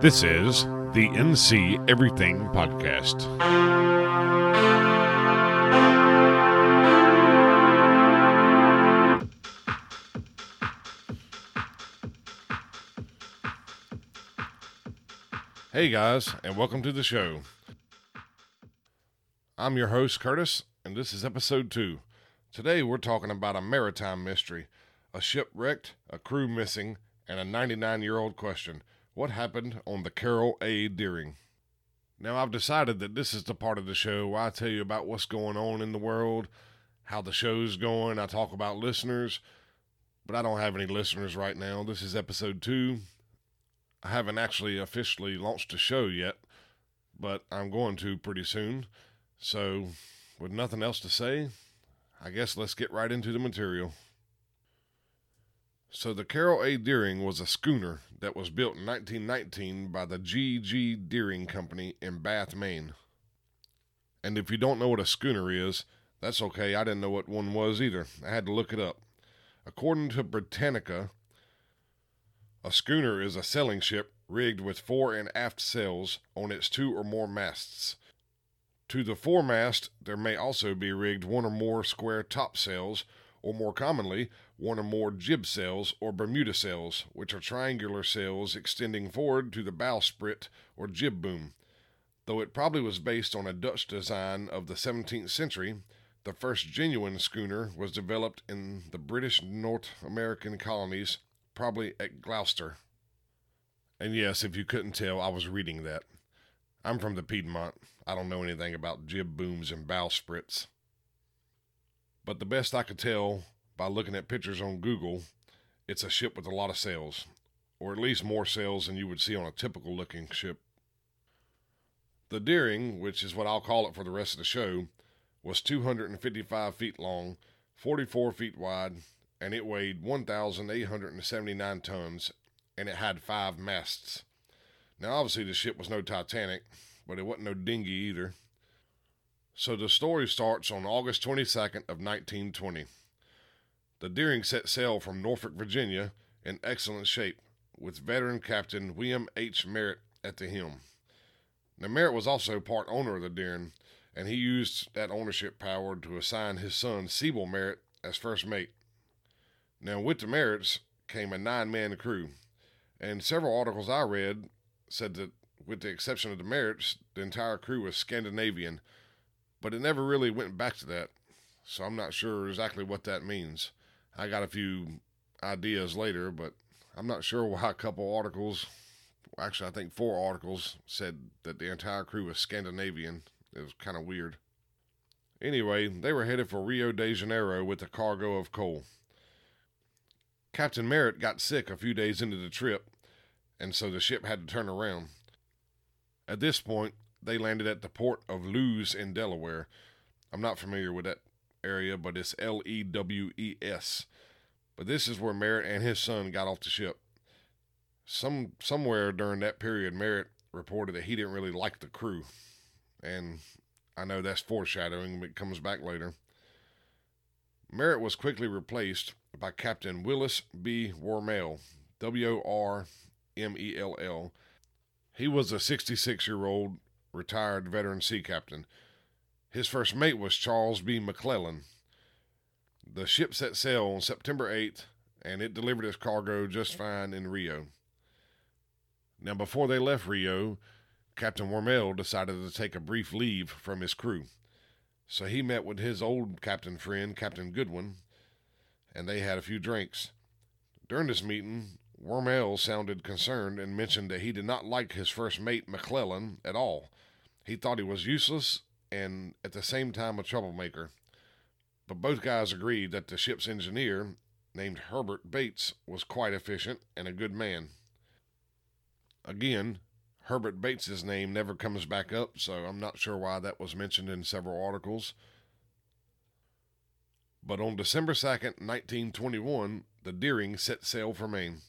This is the NC Everything Podcast. Hey guys, and welcome to the show. I'm your host, Curtis, and this is episode two. Today we're talking about a maritime mystery, a ship wrecked, a crew missing, and a 99 year old question What happened on the Carol A. Deering? Now, I've decided that this is the part of the show where I tell you about what's going on in the world, how the show's going. I talk about listeners, but I don't have any listeners right now. This is episode two. I haven't actually officially launched a show yet, but I'm going to pretty soon. So, with nothing else to say, I guess let's get right into the material. So, the Carol A. Deering was a schooner that was built in 1919 by the G.G. Deering Company in Bath, Maine. And if you don't know what a schooner is, that's okay. I didn't know what one was either. I had to look it up. According to Britannica, a schooner is a sailing ship rigged with fore and aft sails on its two or more masts. To the foremast, there may also be rigged one or more square topsails, or more commonly, one or more jib sails or Bermuda sails, which are triangular sails extending forward to the bowsprit or jib boom. Though it probably was based on a Dutch design of the 17th century, the first genuine schooner was developed in the British North American colonies probably at Gloucester. And yes, if you couldn't tell, I was reading that. I'm from the Piedmont. I don't know anything about jib booms and bowsprits. But the best I could tell by looking at pictures on Google, it's a ship with a lot of sails, or at least more sails than you would see on a typical looking ship. The Deering, which is what I'll call it for the rest of the show, was 255 feet long, 44 feet wide, and it weighed 1,879 tons, and it had five masts. Now, obviously, the ship was no Titanic, but it wasn't no dinghy either. So the story starts on August 22nd of 1920. The Deering set sail from Norfolk, Virginia, in excellent shape, with veteran Captain William H. Merritt at the helm. Now, Merritt was also part owner of the Deering, and he used that ownership power to assign his son Siebel Merritt as first mate. Now, with the Merritts came a nine man crew, and several articles I read said that, with the exception of the Merritts, the entire crew was Scandinavian, but it never really went back to that, so I'm not sure exactly what that means. I got a few ideas later, but I'm not sure why a couple articles, actually, I think four articles, said that the entire crew was Scandinavian. It was kind of weird. Anyway, they were headed for Rio de Janeiro with a cargo of coal. Captain Merritt got sick a few days into the trip, and so the ship had to turn around. At this point, they landed at the port of Lewes in Delaware. I'm not familiar with that area, but it's L E W E S. But this is where Merritt and his son got off the ship. Some somewhere during that period, Merritt reported that he didn't really like the crew, and I know that's foreshadowing, but it comes back later. Merritt was quickly replaced by Captain Willis B. Wormell, W O R M E L L. He was a 66 year old retired veteran sea captain. His first mate was Charles B. McClellan. The ship set sail on September 8th, and it delivered its cargo just fine in Rio. Now, before they left Rio, Captain Wormell decided to take a brief leave from his crew. So he met with his old captain friend, Captain Goodwin, and they had a few drinks. During this meeting, Wormell sounded concerned and mentioned that he did not like his first mate, McClellan, at all. He thought he was useless and at the same time a troublemaker. But both guys agreed that the ship's engineer, named Herbert Bates, was quite efficient and a good man. Again, Herbert Bates's name never comes back up, so I'm not sure why that was mentioned in several articles. But on December 2nd, 1921, the Deering set sail for Maine.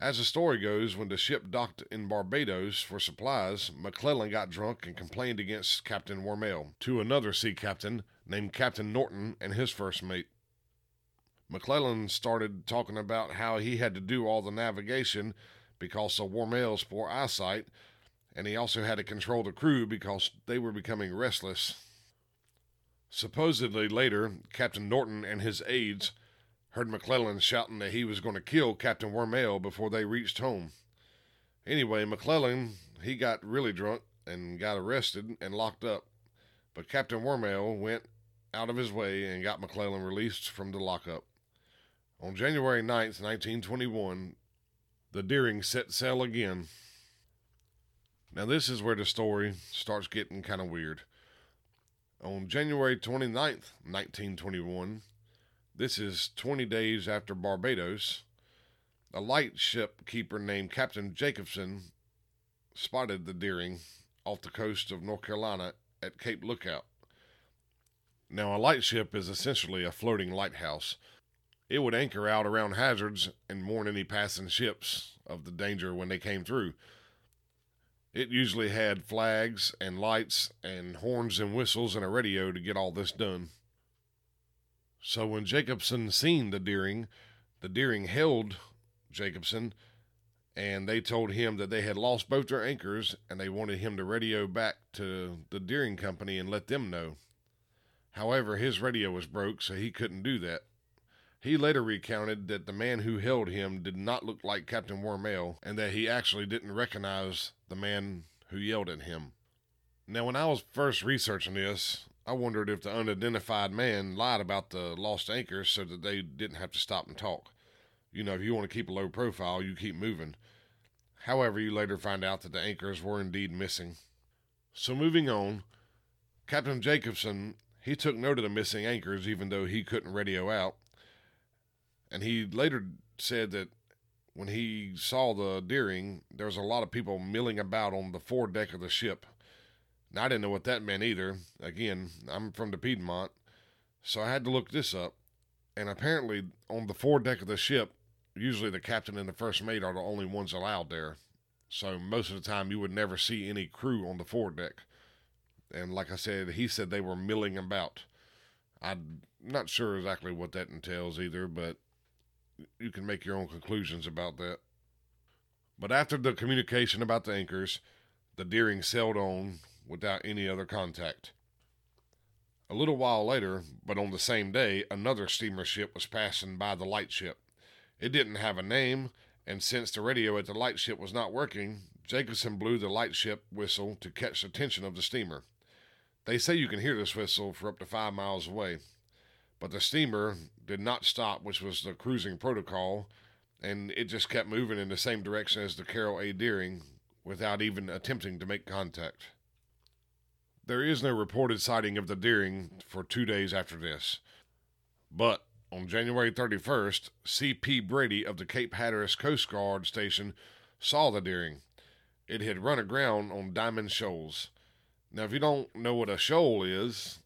As the story goes, when the ship docked in Barbados for supplies, McClellan got drunk and complained against Captain Wormell to another sea captain named Captain Norton and his first mate. McClellan started talking about how he had to do all the navigation because of Wormell's poor eyesight, and he also had to control the crew because they were becoming restless. Supposedly later, Captain Norton and his aides heard McClellan shouting that he was going to kill Captain Wormell before they reached home. Anyway, McClellan, he got really drunk and got arrested and locked up, but Captain Wormell went out of his way and got McClellan released from the lockup. On January 9th, 1921, the Deering set sail again. Now, this is where the story starts getting kind of weird. On January 29th, 1921, this is 20 days after Barbados, a lightship keeper named Captain Jacobson spotted the Deering off the coast of North Carolina at Cape Lookout. Now, a lightship is essentially a floating lighthouse. It would anchor out around hazards and warn any passing ships of the danger when they came through. It usually had flags and lights and horns and whistles and a radio to get all this done. So when Jacobson seen the Deering, the Deering held Jacobson and they told him that they had lost both their anchors and they wanted him to radio back to the Deering Company and let them know. However, his radio was broke, so he couldn't do that. He later recounted that the man who held him did not look like Captain Wormell and that he actually didn't recognize the man who yelled at him. Now, when I was first researching this, I wondered if the unidentified man lied about the lost anchors so that they didn't have to stop and talk. You know, if you want to keep a low profile, you keep moving. However, you later find out that the anchors were indeed missing. So, moving on, Captain Jacobson he took note of the missing anchors, even though he couldn't radio out. And he later said that when he saw the Deering, there was a lot of people milling about on the foredeck of the ship. Now, I didn't know what that meant either. Again, I'm from the Piedmont, so I had to look this up. And apparently, on the foredeck of the ship, usually the captain and the first mate are the only ones allowed there. So most of the time, you would never see any crew on the foredeck. And like I said, he said they were milling about. I'm not sure exactly what that entails either, but you can make your own conclusions about that. But after the communication about the anchors, the Deering sailed on without any other contact. A little while later, but on the same day, another steamer ship was passing by the lightship. It didn't have a name, and since the radio at the lightship was not working, Jacobson blew the lightship whistle to catch the attention of the steamer. They say you can hear this whistle for up to five miles away. But the steamer did not stop, which was the cruising protocol, and it just kept moving in the same direction as the Carol A. Deering without even attempting to make contact. There is no reported sighting of the Deering for two days after this. But on January 31st, C.P. Brady of the Cape Hatteras Coast Guard Station saw the Deering. It had run aground on Diamond Shoals. Now, if you don't know what a shoal is,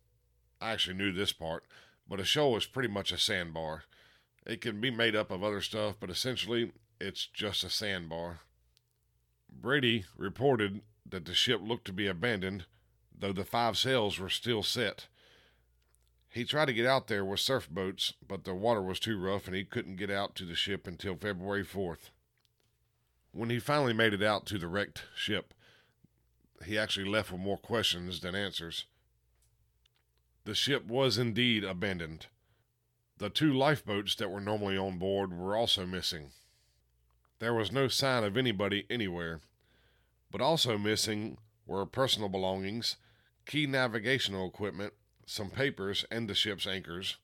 I actually knew this part, but a shoal is pretty much a sandbar. It can be made up of other stuff, but essentially, it's just a sandbar. Brady reported that the ship looked to be abandoned, though the five sails were still set. He tried to get out there with surf boats, but the water was too rough and he couldn't get out to the ship until February 4th. When he finally made it out to the wrecked ship, he actually left with more questions than answers. The ship was indeed abandoned. The two lifeboats that were normally on board were also missing. There was no sign of anybody anywhere, but also missing were personal belongings, key navigational equipment, some papers, and the ship's anchors.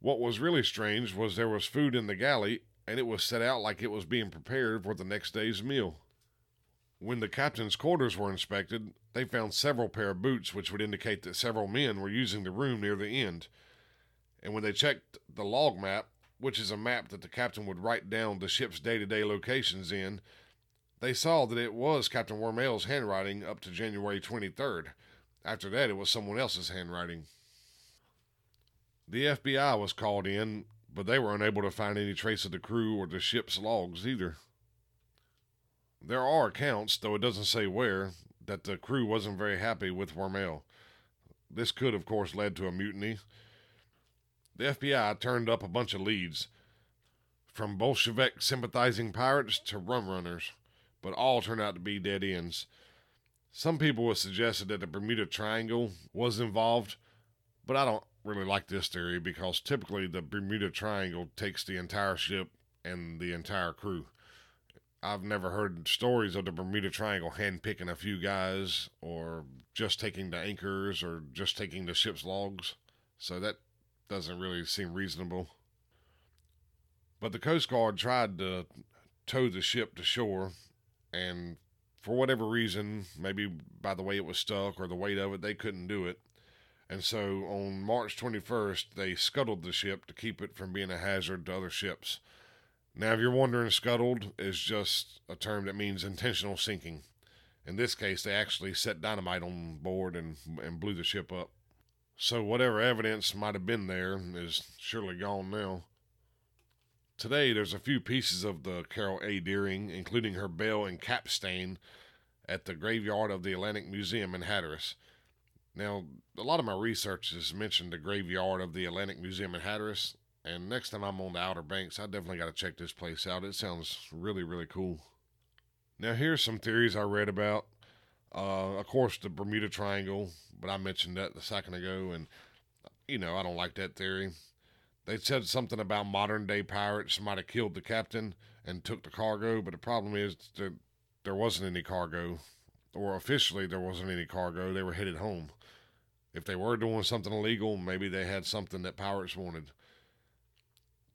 What was really strange was there was food in the galley, and it was set out like it was being prepared for the next day's meal. When the captain's quarters were inspected, they found several pair of boots, which would indicate that several men were using the room near the end. And when they checked the log map, which is a map that the captain would write down the ship's day to day locations in, they saw that it was Captain Wormell's handwriting up to January 23rd. After that, it was someone else's handwriting. The FBI was called in, but they were unable to find any trace of the crew or the ship's logs either. There are accounts, though it doesn't say where, that the crew wasn't very happy with Wormell. This could, of course, lead to a mutiny. The FBI turned up a bunch of leads. from Bolshevik sympathizing pirates to rum runners, but all turned out to be dead ends. Some people have suggested that the Bermuda Triangle was involved, but I don't really like this theory because typically the Bermuda Triangle takes the entire ship and the entire crew. I've never heard stories of the Bermuda Triangle handpicking a few guys or just taking the anchors or just taking the ship's logs. So that doesn't really seem reasonable. But the Coast Guard tried to tow the ship to shore, and for whatever reason, maybe by the way it was stuck or the weight of it, they couldn't do it. And so on March 21st, they scuttled the ship to keep it from being a hazard to other ships. Now, if you're wondering, scuttled is just a term that means intentional sinking. In this case, they actually set dynamite on board and, and blew the ship up. So, whatever evidence might have been there is surely gone now. Today, there's a few pieces of the Carol A. Deering, including her bell and capstan, at the graveyard of the Atlantic Museum in Hatteras. Now, a lot of my research has mentioned the graveyard of the Atlantic Museum in Hatteras, and next time I'm on the Outer Banks, I definitely got to check this place out. It sounds really, really cool. Now, here's some theories I read about. Uh, of course, the Bermuda Triangle, but I mentioned that a second ago, and you know, I don't like that theory. They said something about modern day pirates might have killed the captain and took the cargo, but the problem is that there wasn't any cargo, or officially there wasn't any cargo. They were headed home. If they were doing something illegal, maybe they had something that pirates wanted.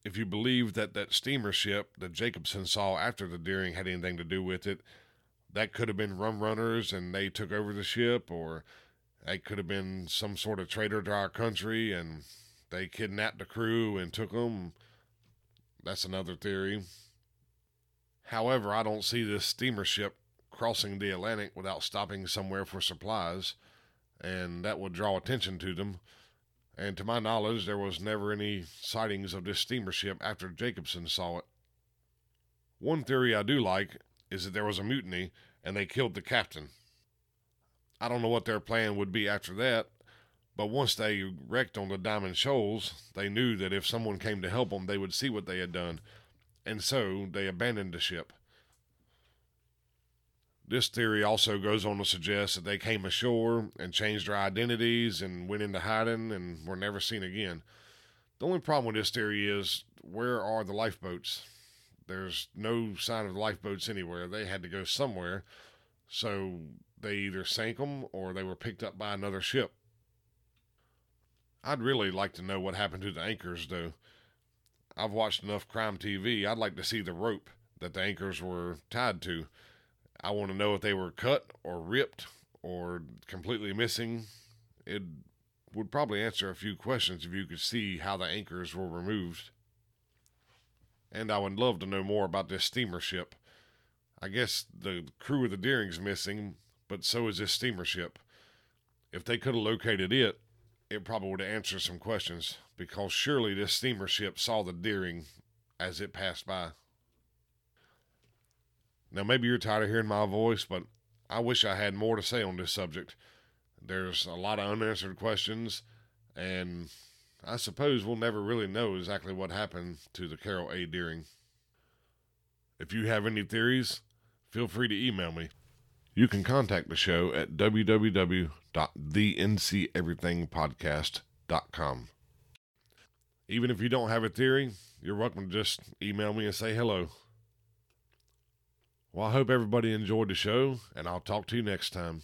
If you believe that that steamer ship that Jacobson saw after the Deering had anything to do with it, that could have been rum runners and they took over the ship, or they could have been some sort of traitor to our country and they kidnapped the crew and took them. That's another theory. However, I don't see this steamer ship crossing the Atlantic without stopping somewhere for supplies, and that would draw attention to them. And to my knowledge, there was never any sightings of this steamer ship after Jacobson saw it. One theory I do like is that there was a mutiny and they killed the captain. I don't know what their plan would be after that, but once they wrecked on the Diamond Shoals, they knew that if someone came to help them, they would see what they had done, and so they abandoned the ship. This theory also goes on to suggest that they came ashore and changed their identities and went into hiding and were never seen again. The only problem with this theory is where are the lifeboats? There's no sign of lifeboats anywhere. They had to go somewhere, so they either sank them or they were picked up by another ship. I'd really like to know what happened to the anchors, though. I've watched enough crime TV. I'd like to see the rope that the anchors were tied to. I want to know if they were cut or ripped or completely missing. It would probably answer a few questions if you could see how the anchors were removed. And I would love to know more about this steamer ship. I guess the crew of the Deering's missing, but so is this steamer ship. If they could have located it, it probably would answer some questions because surely this steamer ship saw the Deering as it passed by. Now, maybe you're tired of hearing my voice, but I wish I had more to say on this subject. There's a lot of unanswered questions, and I suppose we'll never really know exactly what happened to the Carol A. Deering. If you have any theories, feel free to email me. You can contact the show at www.thenceverythingpodcast.com. Even if you don't have a theory, you're welcome to just email me and say hello. Well, I hope everybody enjoyed the show, and I'll talk to you next time.